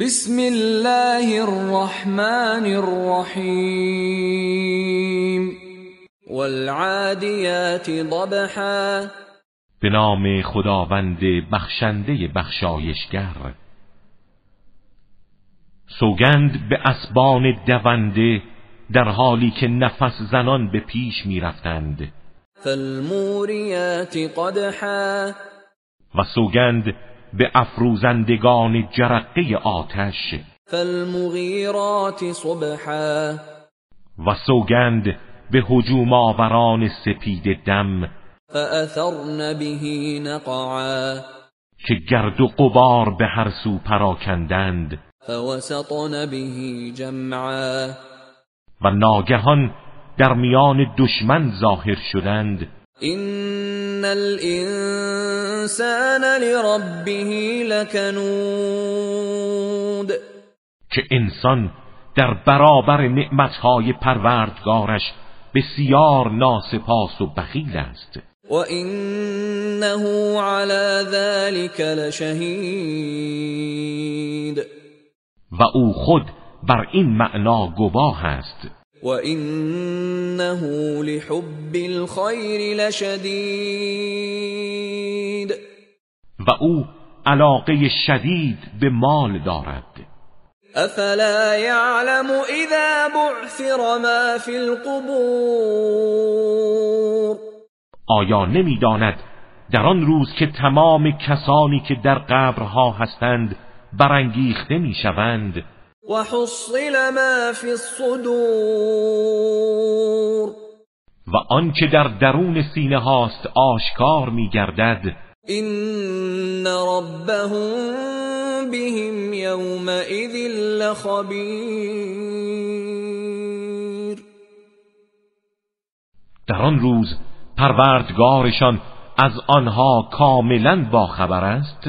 بسم الله الرحمن الرحیم والعادیات ضبحا به نام خداوند بخشنده بخشایشگر. سوگند به اسبان دونده در حالی که نفس زنان به پیش می رفتند فالموریات قدحا. و سوگند به افروزندگان جرقه آتش. فالمغیرات صبحا. و سوگند به هجوم آوران سپید دم. فأثرن به نقعا. که گرد و قبار به هر سو پراکندند. فوسطن به جمعا. و ناگهان در میان دشمن ظاهر شدند. این الانسان لربه لکنود که انسان در برابر نعمتهای پروردگارش بسیار ناسپاس و بخیل است. و انه على ذلك لشهید و او خود بر این معنا گواه است. و انه لحب الخیر لشدید و او علاقه شدید به مال دارد. افلا يعلم اذا بعثر ما في القبور؟ آیا نمی‌داند در آن روز که تمام کسانی که در قبرها هستند برانگیخته می‌شوند؟ و حصل ما في الصدور. و آنچه در درون سینه هاست آشکار میگردد این ربهم بهم یومئذ لخبیر در آن روز پروردگارشان از آنها کاملا باخبر است؟